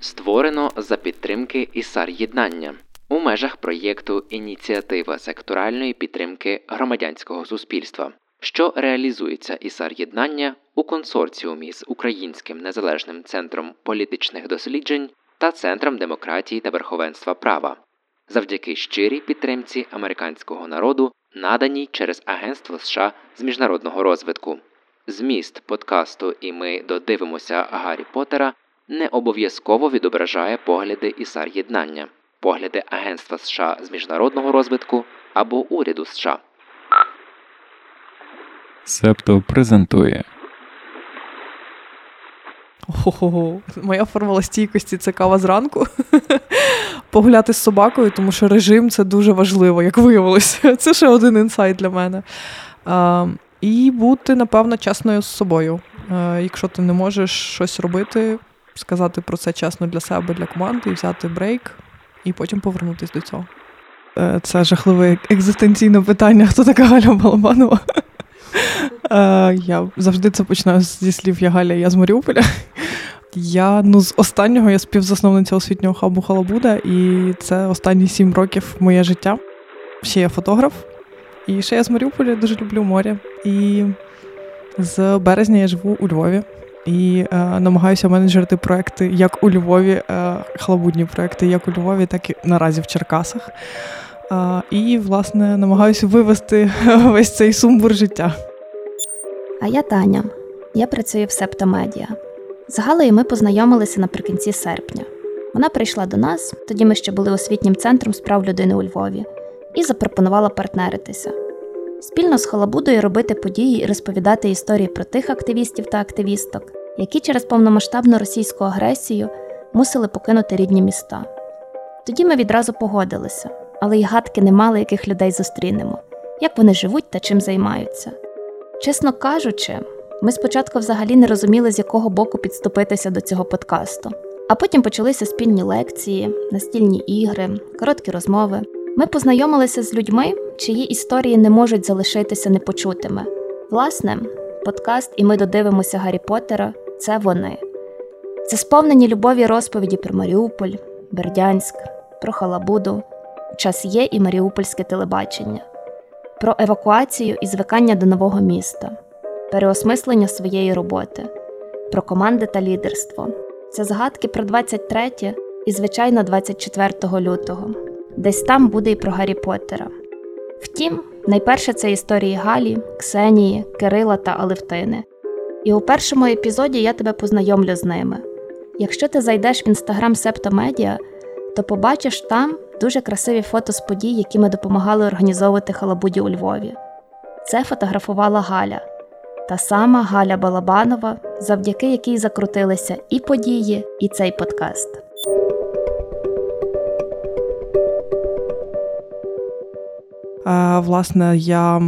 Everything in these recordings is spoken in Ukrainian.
створено за підтримки ІСАР єднання у межах проєкту Ініціатива секторальної підтримки громадянського суспільства, що реалізується ІСАР єднання у консорціумі з Українським незалежним центром політичних досліджень та Центром демократії та верховенства права, завдяки щирій підтримці американського народу, наданій через Агентство США з міжнародного розвитку. Зміст подкасту І ми додивимося Гаррі Поттера» не обов'язково відображає погляди ІСАР єднання, погляди Агентства США з міжнародного розвитку або уряду США. Септо презентує. Ого, моя формула стійкості це кава зранку. Погуляти з собакою, тому що режим це дуже важливо, як виявилося. Це ще один інсайт для мене. А, І бути, напевно, чесною з собою. А, Якщо ти не можеш щось робити, сказати про це чесно для себе, для команди, взяти брейк і потім повернутися до цього. Е, це жахливе екзистенційне питання, хто така Галя Балабанова. Е, я завжди це починаю зі слів Я Галя, я з Маріуполя. Я ну з останнього я співзасновниця освітнього хабу Халабуда, і це останні сім років моє життя. Ще я фотограф, і ще я з Маріуполя дуже люблю море. І з березня я живу у Львові і е, намагаюся менеджерити проекти як у Львові, е, хлабудні проекти, як у Львові, так і наразі в Черкасах. Е, і, власне, намагаюся вивести весь цей сумбур життя. А я Таня. Я працюю в Септомедіа. З Галею ми познайомилися наприкінці серпня. Вона прийшла до нас, тоді ми ще були освітнім центром справ людини у Львові, і запропонувала партнеритися. Спільно з Халабудою робити події і розповідати історії про тих активістів та активісток, які через повномасштабну російську агресію мусили покинути рідні міста. Тоді ми відразу погодилися, але й гадки не мали, яких людей зустрінемо, як вони живуть та чим займаються. Чесно кажучи, ми спочатку взагалі не розуміли, з якого боку підступитися до цього подкасту. А потім почалися спільні лекції, настільні ігри, короткі розмови. Ми познайомилися з людьми, чиї історії не можуть залишитися непочутими. Власне, подкаст, і ми додивимося Гаррі Поттера це вони. Це сповнені любові розповіді про Маріуполь, Бердянськ, про Халабуду, час є і Маріупольське телебачення, про евакуацію і звикання до нового міста, переосмислення своєї роботи, про команди та лідерство. Це згадки про 23 і, звичайно, 24 лютого. Десь там буде і про Гаррі Поттера. Втім, найперше це історії Галі, Ксенії, Кирила та Алевтини. І у першому епізоді я тебе познайомлю з ними. Якщо ти зайдеш в інстаграм Септомедіа, то побачиш там дуже красиві фото з подій, які ми допомагали організовувати халабуді у Львові. Це фотографувала Галя, та сама Галя Балабанова, завдяки якій закрутилися і події, і цей подкаст. Власне, я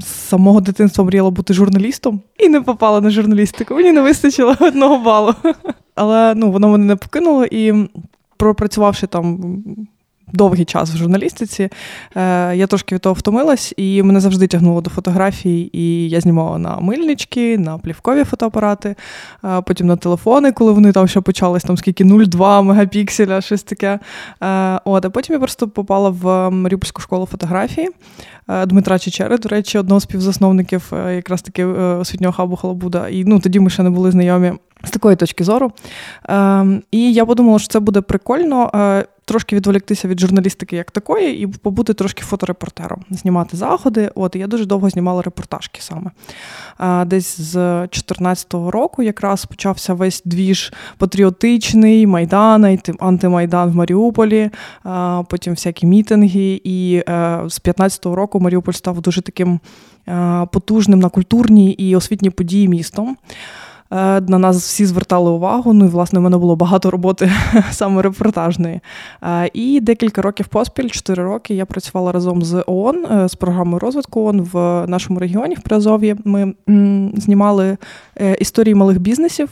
з самого дитинства мріяла бути журналістом і не попала на журналістику. Мені не вистачило одного балу. Але ну, воно мене не покинуло і пропрацювавши там довгий час в журналістиці. Е, Я трошки від того втомилась, і мене завжди тягнуло до фотографій. І я знімала на мильнички, на плівкові фотоапарати, е, потім на телефони, коли вони там ще почались, там скільки 0,2 мегапікселя, щось таке. Е, от, А потім я просто попала в Маріупольську школу фотографії. Е, Дмитра Чечери, до речі, одного з співзасновників е, якраз таки е, освітнього хабу Халабуда. І ну, тоді ми ще не були знайомі з такої точки зору. Ем, І я подумала, що це буде прикольно трошки відволіктися від журналістики як такої, і побути трошки фоторепортером, знімати заходи. От я дуже довго знімала репортажки саме. Десь з 2014 року якраз почався весь двіж патріотичний, Майдан, антимайдан в Маріуполі, потім всякі мітинги. І е, з 2015 року Маріуполь став дуже таким е, потужним на культурні і освітні події містом. Е, на нас всі звертали увагу. Ну і власне в мене було багато роботи саме репортажної. Е, і декілька років поспіль, чотири роки, я працювала разом з ООН е, з програмою розвитку ООН в нашому регіоні в Приазов'ї. Ми знімали історії малих бізнесів.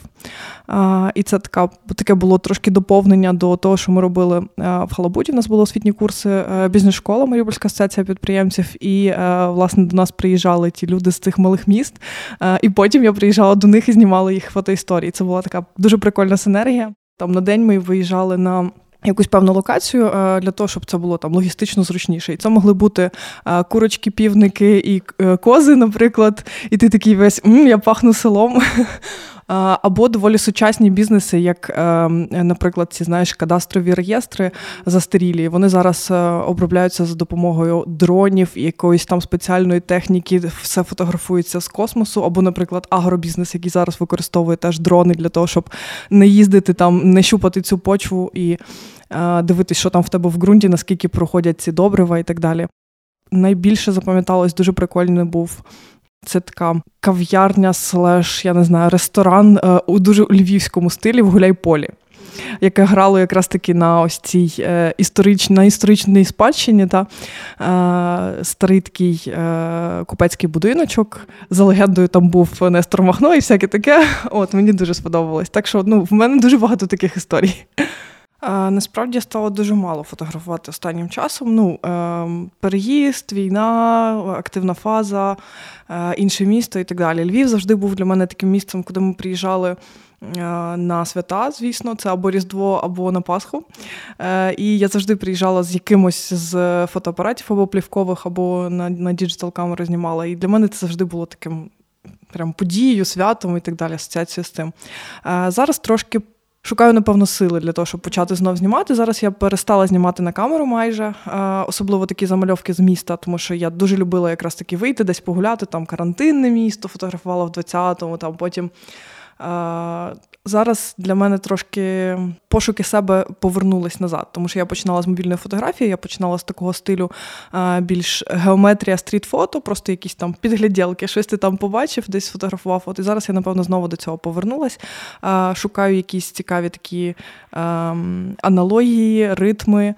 І це така таке було трошки доповнення до того, що ми робили в Халабуді. У нас були освітні курси бізнес-школа, Маріупольська асоціація підприємців. І власне до нас приїжджали ті люди з цих малих міст. І потім я приїжджала до них і знімала їх фотоісторії. Це була така дуже прикольна синергія. Там на день ми виїжджали на. Якусь певну локацію е, для того, щоб це було там логістично зручніше. І це могли бути е, курочки, півники і кози, наприклад. І ти такий весь М, я пахну селом. Або доволі сучасні бізнеси, як, е, наприклад, ці знаєш, кадастрові реєстри застарілі. Вони зараз е, обробляються за допомогою дронів і якоїсь там спеціальної техніки, все фотографується з космосу, або, наприклад, агробізнес, який зараз використовує теж дрони для того, щоб не їздити там, не щупати цю почву і е, дивитись, що там в тебе в ґрунті, наскільки проходять ці добрива і так далі. Найбільше запам'яталось дуже прикольний був це така кав'ярня, слеш, я не знаю, ресторан е, у дуже львівському стилі в Гуляйполі, яке грало якраз таки на ось цій е, історич, на історичній спадщині. Та, е, Старий такий е, купецький будиночок. За легендою там був Нестор Махно і всяке таке. От Мені дуже сподобалось. Так що ну, в мене дуже багато таких історій. Насправді стало дуже мало фотографувати останнім часом. Ну, ем, Переїзд, війна, активна фаза, е, інше місто і так далі. Львів завжди був для мене таким місцем, куди ми приїжджали. Е, на свята, звісно, це або Різдво, або на Пасху. Е, і я завжди приїжджала з якимось з фотоапаратів або плівкових, або на на digital камеру знімала. І для мене це завжди було таким прям подією, святом і так далі, асоціацією з тим. Зараз трошки Шукаю, напевно, сили для того, щоб почати знов знімати. Зараз я перестала знімати на камеру майже, особливо такі замальовки з міста, тому що я дуже любила якраз таки вийти, десь погуляти, там карантинне місто, фотографувала в 20-му, там потім Зараз для мене трошки пошуки себе повернулись назад, тому що я починала з мобільної фотографії, я починала з такого стилю більш геометрія стріт-фото, просто якісь там підгляділки, щось ти там побачив, десь сфотографував. От і зараз я, напевно, знову до цього повернулась. Шукаю якісь цікаві такі аналогії, ритми.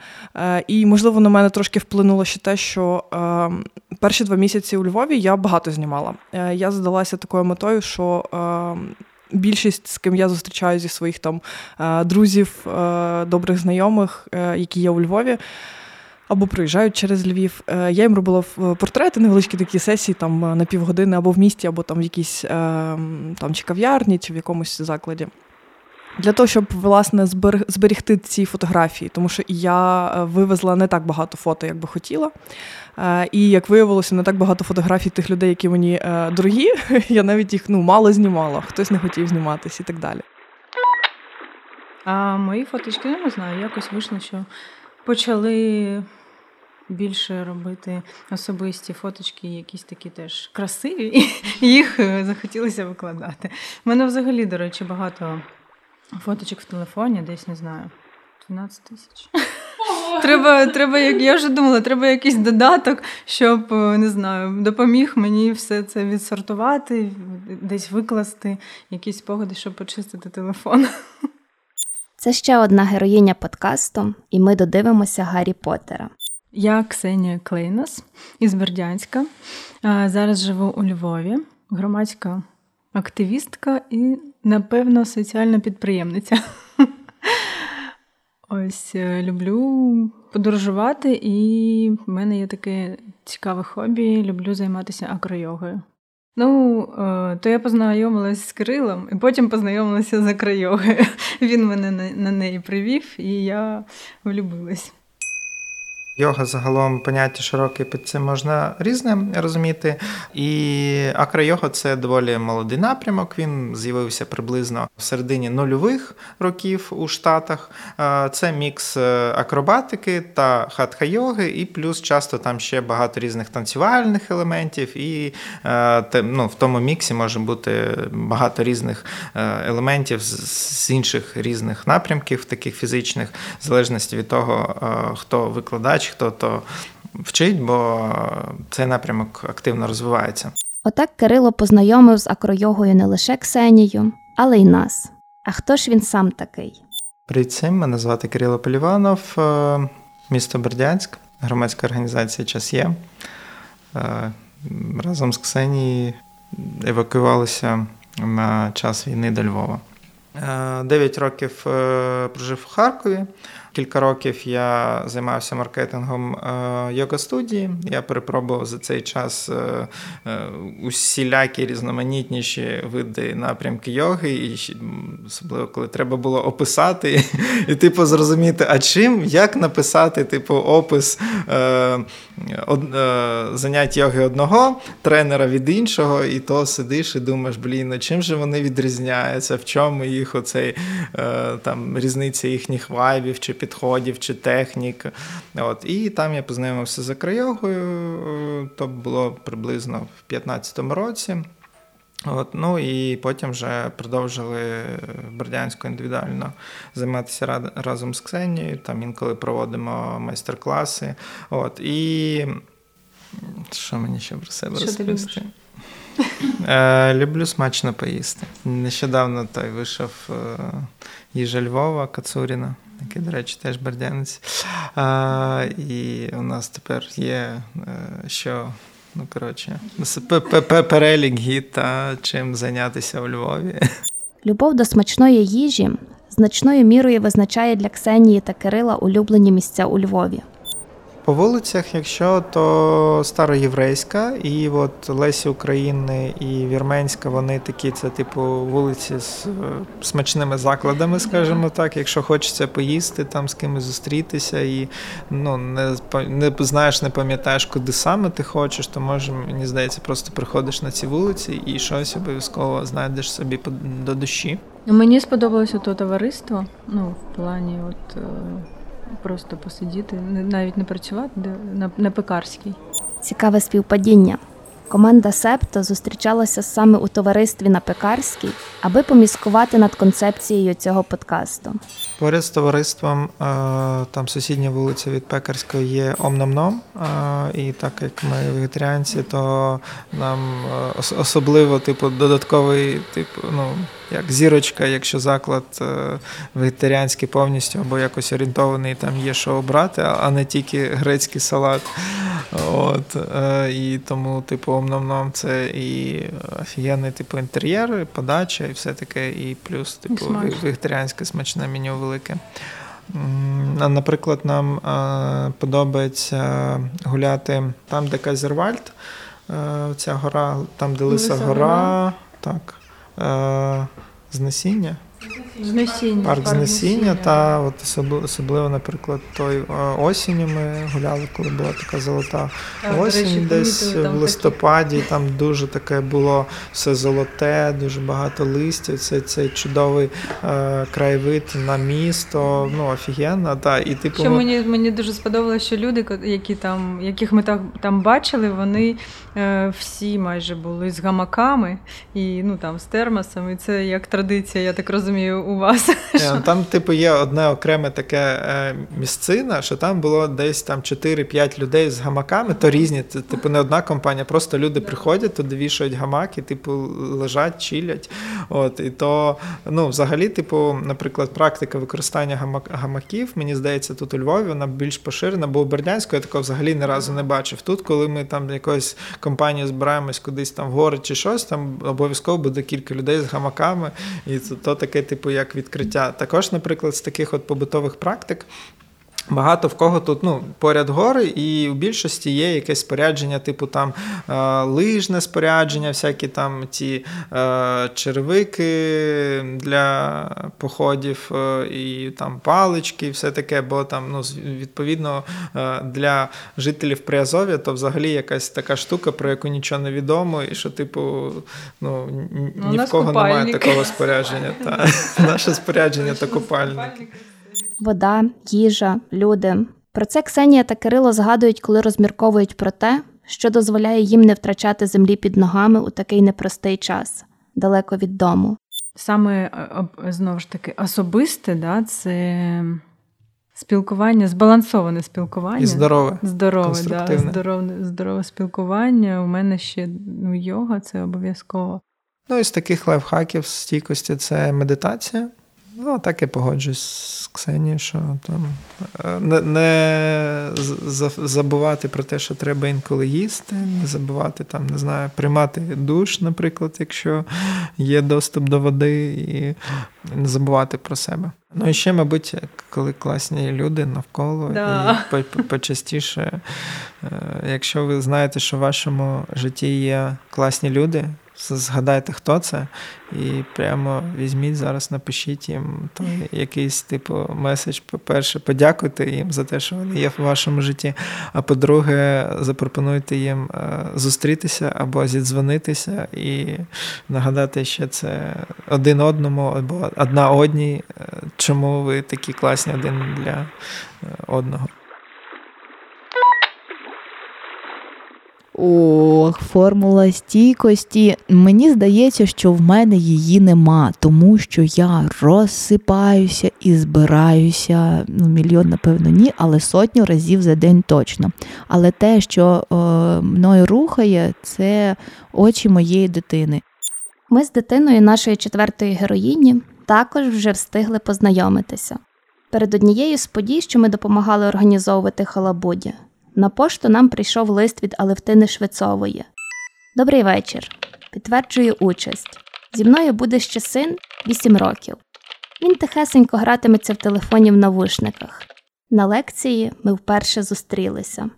І, можливо, на мене трошки вплинуло ще те, що перші два місяці у Львові я багато знімала. Е, я задалася такою метою, що більшість, з ким я зустрічаю зі своїх там е, друзів, е, добрих знайомих, е, які є у Львові. Або приїжджають через Львів. Я їм робила портрети, невеличкі такі сесії там на півгодини, або в місті, або там в якійсь там чи кав'ярні, чи в якомусь закладі. Для того, щоб власне зберегти ці фотографії, тому що я вивезла не так багато фото, як би хотіла. Е, і як виявилося, не так багато фотографій тих людей, які мені е, дорогі. Я навіть їх ну мало знімала, хтось не хотів зніматись і так далі. А мої фоточки, не знаю, якось вийшло, що почали більше робити особисті фоточки, якісь такі теж красиві, і їх е, захотілося викладати. У мене взагалі, до речі, багато фоточок в телефоні, десь не знаю, 12 тисяч. Треба, треба, як я вже думала, треба якийсь додаток, щоб е, не знаю, допоміг мені все це відсортувати, десь викласти, якісь спогади, щоб почистити телефон. Це ще одна героїня подкасту, і ми додивимося Гаррі Поттера. Я Ксенія Клейнос із Бердянська. Зараз живу у Львові, громадська активістка і, напевно, соціальна підприємниця. Ось е, люблю подорожувати, і в мене є таке цікаве хобі. Люблю займатися акройогою. Ну, е, то я познайомилася з Кирилом і потім познайомилася з акройогою. Він мене на неї привів, і я влюбилась. Йога загалом поняття широке під цим можна різне розуміти. І акро-йога – це доволі молодий напрямок. Він з'явився приблизно в середині нульових років у Штатах. Це мікс е, акробатики та хатха-йоги, і плюс часто там ще багато різних танцювальних елементів. І е, ну, в тому міксі може бути багато різних е, елементів з інших різних напрямків, таких фізичних, в залежності від того, хто викладач бач, хто то вчить, бо цей напрямок активно розвивається. Отак Кирило познайомив з акройогою не лише Ксенію, але й нас. А хто ж він сам такий? Привіт всім, мене звати Кирило Поліванов, е, місто Бердянськ, громадська організація Час є. Е, разом з Ксенією евакуювалися на час війни до Львова. Е, дев'ять років прожив у Харкові. Кілька років я займався маркетингом е, йога студії. Я перепробував за цей час е, е, усілякі різноманітніші види напрямки йоги, і особливо коли треба було описати і, типу, зрозуміти, а чим як написати типу, опис занять йоги одного, тренера від іншого, і то сидиш і думаєш, блін, ну чим же вони відрізняються, в чому їх оцей там різниця їхніх вайбів чи підходів чи технік. От. І там я познайомився з акройогою, то було приблизно в 2015 році. От, Ну і потім вже продовжили Бердянську індивідуально займатися разом з Ксенією. Там інколи проводимо майстер-класи. От, І що мені ще про себе що розповісти? Е, Люблю смачно поїсти. Нещодавно той вийшов е, їжа Львова Кацуріна який, до речі, теж бердянець. А, І у нас тепер є е, що. Ну, коротше, перелік гід та чим зайнятися у Львові. Любов до смачної їжі значною мірою визначає для Ксенії та Кирила улюблені місця у Львові. По вулицях, якщо то староєврейська, і от Лесі України і Вірменська, вони такі, це типу вулиці з е, смачними закладами, скажімо так. Якщо хочеться поїсти, там з кимось зустрітися, і ну не не знаєш, не пам'ятаєш, куди саме ти хочеш, то може, мені здається, просто приходиш на ці вулиці і щось обов'язково знайдеш собі до душі. Мені сподобалося то товариство, ну в плані, от. Просто посидіти, навіть не працювати на, на пекарській. Цікаве співпадіння. Команда Септо зустрічалася саме у товаристві на Пекарській, аби поміскувати над концепцією цього подкасту. Поряд з товариством е, там сусідня вулиця від Пекарської є Омномном. І так як ми вегетаріанці, то нам е, особливо типу додатковий типу, ну як зірочка, якщо заклад е, вегетаріанський повністю або якось орієнтований, там є що обрати, а не тільки грецький салат. От, е, І тому, типу, омном це і офігенний типу інтер'єр, подача, і все таке, і плюс, типу, вегетаріанське смачне меню велике. Наприклад, нам е, подобається гуляти там, де Казервальд, ця гора, там, де Лиса гора. Так. Знесіння. Знесіння. Парк знесіння, та от особливо, наприклад, той осінню ми гуляли, коли була така золота так, осінь, речі, десь в листопаді. Такі. Там дуже таке було все золоте, дуже багато листів. Це цей чудовий е, краєвид на місто. Ну офігенно. Та і типу що мені мені дуже сподобалося, що люди, які там, яких ми так там бачили, вони е, всі майже були з гамаками і ну там з термосами. Це як традиція, я так розумію у вас. Е, там, типу, є одне окреме таке е, місцина, що там було десь там 4-5 людей з гамаками, то різні. Це, типу, не одна компанія, просто люди приходять, туди вішають гамаки, типу, лежать, чилять. От, І то, ну, взагалі, типу, наприклад, практика використання гамак, гамаків, мені здається, тут у Львові вона більш поширена, бо у Бердянську я такого взагалі ні разу не бачив. Тут, коли ми там якоюсь компанією збираємось кудись там в гори чи щось, там обов'язково буде кілька людей з гамаками, і це то таке, типу, як відкриття. Також, наприклад, з таких от побутових практик. Багато в кого тут ну, поряд гори, і у більшості є якесь спорядження, типу там е, лижне спорядження, всякі там ті е, червики для походів, е, і там палички, і все таке, бо там, ну, відповідно, для жителів Приазов'я то взагалі якась така штука, про яку нічого не відомо, і що, типу, ну, ну ні в кого купальник. немає такого спорядження. Та, Наше спорядження та купальник вода, їжа, люди. Про це Ксенія та Кирило згадують, коли розмірковують про те, що дозволяє їм не втрачати землі під ногами у такий непростий час, далеко від дому. Саме е, знову ж таки особисте, да, це спілкування, збалансоване спілкування. І здорове. Здорове, да, здорове, здорове спілкування. У мене ще ну, йога це обов'язково. Ну, із таких лайфхаків стійкості це медитація. Ну, так і погоджуюсь з Ксенією, що там е, не, не забувати про те, що треба інколи їсти, не забувати там, не знаю, приймати душ, наприклад, якщо є доступ до води, і не забувати про себе. Ну і ще, мабуть, коли класні люди навколо да. і почастіше, е, якщо ви знаєте, що в вашому житті є класні люди згадайте, хто це, і прямо візьміть зараз, напишіть їм той якийсь типу меседж. По-перше, подякуйте їм за те, що вони є в вашому житті. А по-друге, запропонуйте їм е, зустрітися або зідзвонитися і нагадати ще це один одному або одна одній, е, чому ви такі класні один для е, одного. Ох, формула стійкості. Мені здається, що в мене її нема, тому що я розсипаюся і збираюся. Ну, мільйон, напевно, ні, але сотню разів за день точно. Але те, що е, мною рухає, це очі моєї дитини. Ми з дитиною нашої четвертої героїні також вже встигли познайомитися. Перед однією з подій, що ми допомагали організовувати халабуді, на пошту нам прийшов лист від Алевтини Швецової. Добрий вечір. Підтверджую участь. Зі мною буде ще син 8 років. Він тихесенько гратиметься в телефоні в навушниках. На лекції ми вперше зустрілися.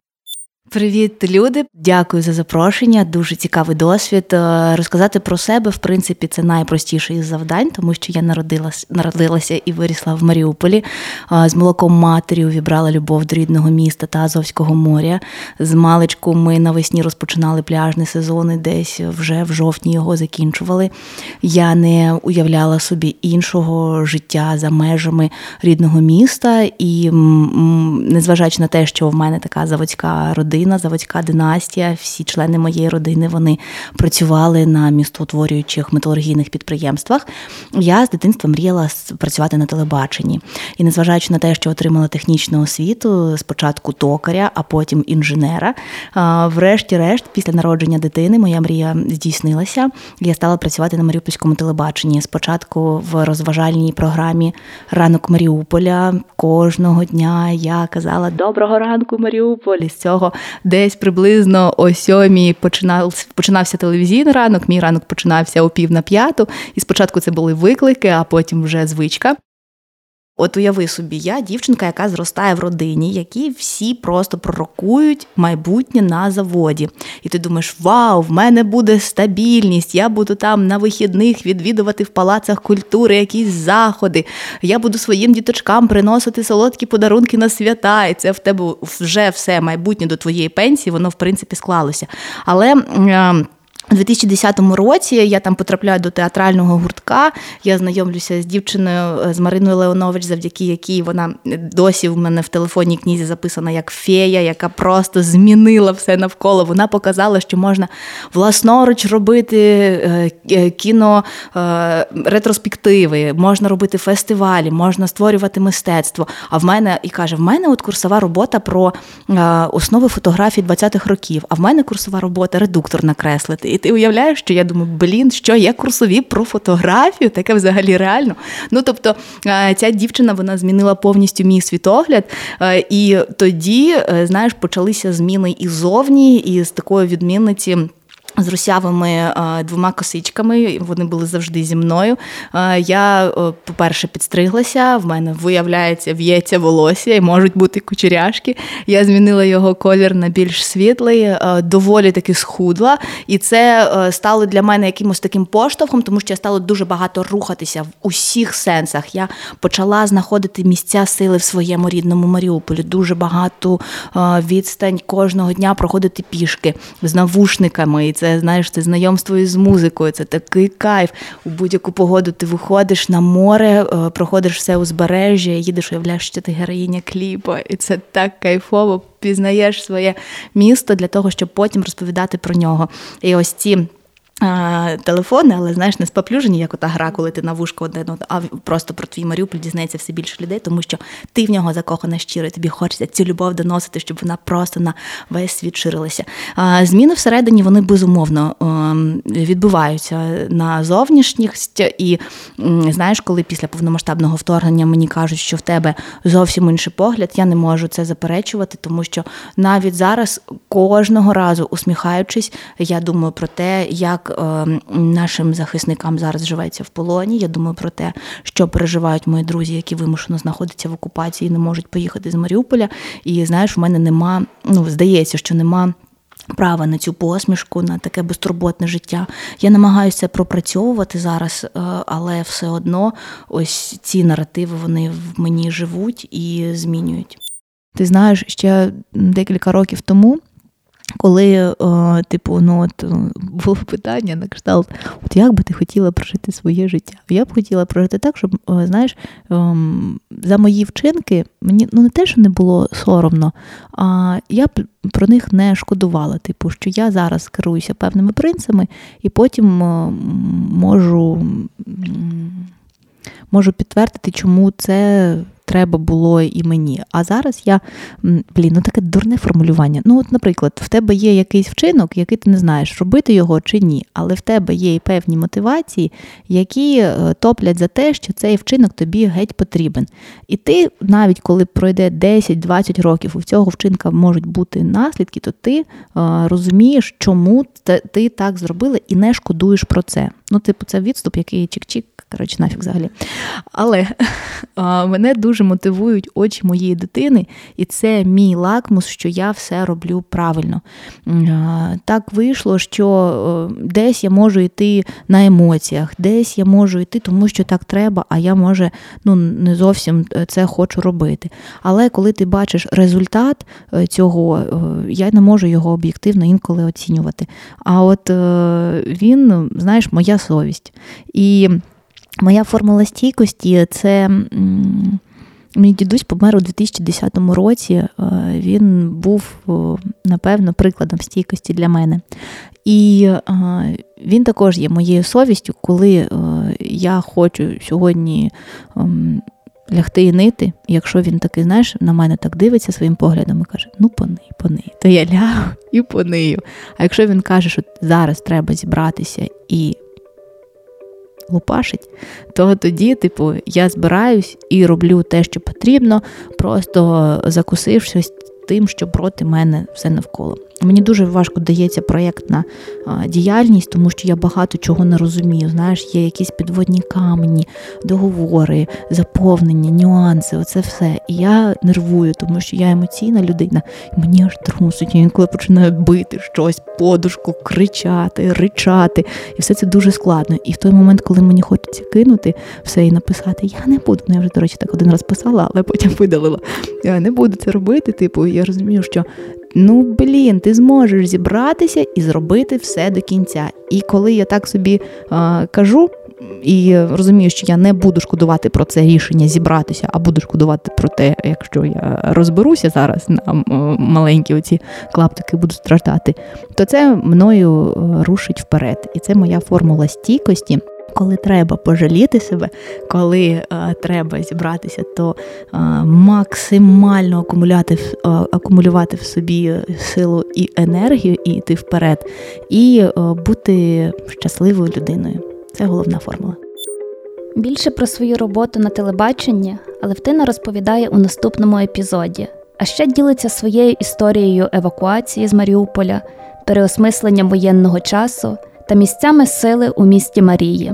Привіт, люди! Дякую за запрошення. Дуже цікавий досвід. Е, розказати про себе, в принципі, це найпростіше із завдань, тому що я народилась, народилася і вирісла в Маріуполі. Е, з молоком матері увібрала любов до рідного міста та Азовського моря. З маличку ми навесні розпочинали пляжні сезони, десь вже в жовтні його закінчували. Я не уявляла собі іншого життя за межами рідного міста, і незважаючи на те, що в мене така заводська родина родина, заводська династія, всі члени моєї родини вони працювали на містоутворюючих металургійних підприємствах. Я з дитинства мріяла працювати на телебаченні. І незважаючи на те, що отримала технічну освіту, спочатку токаря, а потім інженера. Врешті-решт, після народження дитини, моя мрія здійснилася. Я стала працювати на Маріупольському телебаченні. Спочатку в розважальній програмі Ранок Маріуполя кожного дня я казала Доброго ранку, Маріуполь! з цього десь приблизно о сьомій починав, починався телевізійний ранок. Мій ранок починався о пів на п'яту. І спочатку це були виклики, а потім вже звичка. От уяви собі, я дівчинка, яка зростає в родині, які всі просто пророкують майбутнє на заводі. І ти думаєш, вау, в мене буде стабільність, я буду там на вихідних відвідувати в палацах культури якісь заходи. Я буду своїм діточкам приносити солодкі подарунки на свята. І це в тебе вже все майбутнє до твоєї пенсії, воно в принципі склалося. Але. У 2010 році я там потрапляю до театрального гуртка. Я знайомлюся з дівчиною е, з Мариною Леонович, завдяки якій вона досі в мене в телефонній книзі записана як фея, яка просто змінила все навколо. Вона показала, що можна власноруч робити е, е, кіно ретроспективи, можна робити фестивалі, можна створювати мистецтво. А в мене і каже: в мене от курсова робота про основи фотографії 20-х років. А в мене курсова робота редуктор накреслити. І ти уявляєш, що я думаю, блін, що є курсові про фотографію, таке взагалі реально. Ну тобто ця дівчина вона змінила повністю мій світогляд. І тоді, е, знаєш, почалися зміни і зовні, і з такої відмінниці. З русявими е, двома косичками, вони були завжди зі мною. Е, я, по-перше, підстриглася, в мене виявляється, в'ється волосся і можуть бути кучеряшки. Я змінила його колір на більш світлий, е, доволі таки схудла. І це стало для мене якимось таким поштовхом, тому що я стала дуже багато рухатися в усіх сенсах. Я почала знаходити місця сили в своєму рідному Маріуполі. Дуже багато відстань кожного дня проходити пішки з навушниками. І це це знаєш, це знайомство із музикою, це такий кайф. У будь-яку погоду ти виходиш на море, е, проходиш все узбережжя, їдеш, уявляєш, що ти героїня кліпа, і це так кайфово. Пізнаєш своє місто для того, щоб потім розповідати про нього. І ось ці телефони, але знаєш, не споплюжені, як ота гра, коли ти на вушку один, а просто про твій Маріуполь дізнається все більше людей, тому що ти в нього закохана щиро, і тобі хочеться цю любов доносити, щоб вона просто на весь світ ширилася. Зміни всередині вони безумовно ем, відбуваються на зовнішність. І знаєш, коли після повномасштабного вторгнення мені кажуть, що в тебе зовсім інший погляд, я не можу це заперечувати, тому що навіть зараз кожного разу усміхаючись, я думаю про те, як. Ем, нашим захисникам зараз живеться в полоні. Я думаю про те, що переживають мої друзі, які вимушено знаходяться в окупації, не можуть поїхати з Маріуполя. І знаєш, в мене нема, ну здається, що нема. Права на цю посмішку, на таке безтурботне життя. Я намагаюся пропрацьовувати зараз, е, але все одно ось ці наративи вони в мені живуть і змінюють. Ти знаєш, ще декілька років тому коли, о, типу, ну от було питання на кшталт, от як би ти хотіла прожити своє життя? Я б хотіла прожити так, щоб, знаєш, ем, за мої вчинки мені ну не те, що не було соромно, а я б про них не шкодувала. Типу, що я зараз керуюся певними принципами, і потім можу, можу підтвердити, чому це треба було і мені. А зараз я блін, ну таке дурне формулювання. Ну, от, наприклад, в тебе є якийсь вчинок, який ти не знаєш, робити його чи ні, але в тебе є і певні мотивації, які е, топлять за те, що цей вчинок тобі геть потрібен. І ти, навіть коли пройде 10-20 років, у цього вчинка можуть бути наслідки, то ти е, розумієш, чому ти так зробила і не шкодуєш про це. Ну, типу, це відступ, який чик-чик коротше, нафіг взагалі. Але а, мене дуже мотивують очі моєї дитини, і це мій лакмус, що я все роблю правильно. А, так вийшло, що десь я можу йти на емоціях, десь я можу йти, тому що так треба, а я може ну, не зовсім е, це хочу робити. Але коли ти бачиш результат е, цього, е, я не можу його об'єктивно інколи оцінювати. А от він, знаєш, моя совість. І Моя формула стійкості це. Мій дідусь помер у 2010 році. Е, він був, напевно, прикладом стійкості для мене. І е, він також є моєю совістю, коли е, я хочу сьогодні ем, лягти і нити. Якщо він такий, знаєш, на мене так дивиться своїм поглядом і каже: Ну, поний, поний, то я лягу і понию. А якщо він каже, що зараз треба зібратися і лупашить, то тоді, типу, я збираюсь і роблю те, що потрібно, просто закусившись тим, що проти мене все навколо. Мені дуже важко дається проєктна діяльність, тому що я багато чого не розумію. Знаєш, є якісь підводні камені, договори, заповнення, нюанси, оце все. І я нервую, тому що я емоційна людина, і мені аж трусить. Я інколи починаю бити щось, подушку, кричати, ричати. І все це дуже складно. І в той момент, коли мені хочеться кинути все і написати, я не буду. Ну, я вже, до речі, так один раз писала, але потім видалила. Я не буду це робити. Типу, я розумію, що ну блін, ти зможеш зібратися і зробити все до кінця. І коли я так собі а, кажу. І розумію, що я не буду шкодувати про це рішення зібратися, а буду шкодувати про те, якщо я розберуся зараз на маленькі оці клаптики буду страждати, то це мною рушить вперед. І це моя формула стійкості коли треба пожаліти себе, коли е, треба зібратися, то е, максимально акумуляти, е, акумулювати в собі силу і енергію, і йти вперед, і е, бути щасливою людиною. Це головна формула. Більше про свою роботу на телебаченні Алевтина розповідає у наступному епізоді, а ще ділиться своєю історією евакуації з Маріуполя, переосмисленням воєнного часу та місцями сили у місті Марії.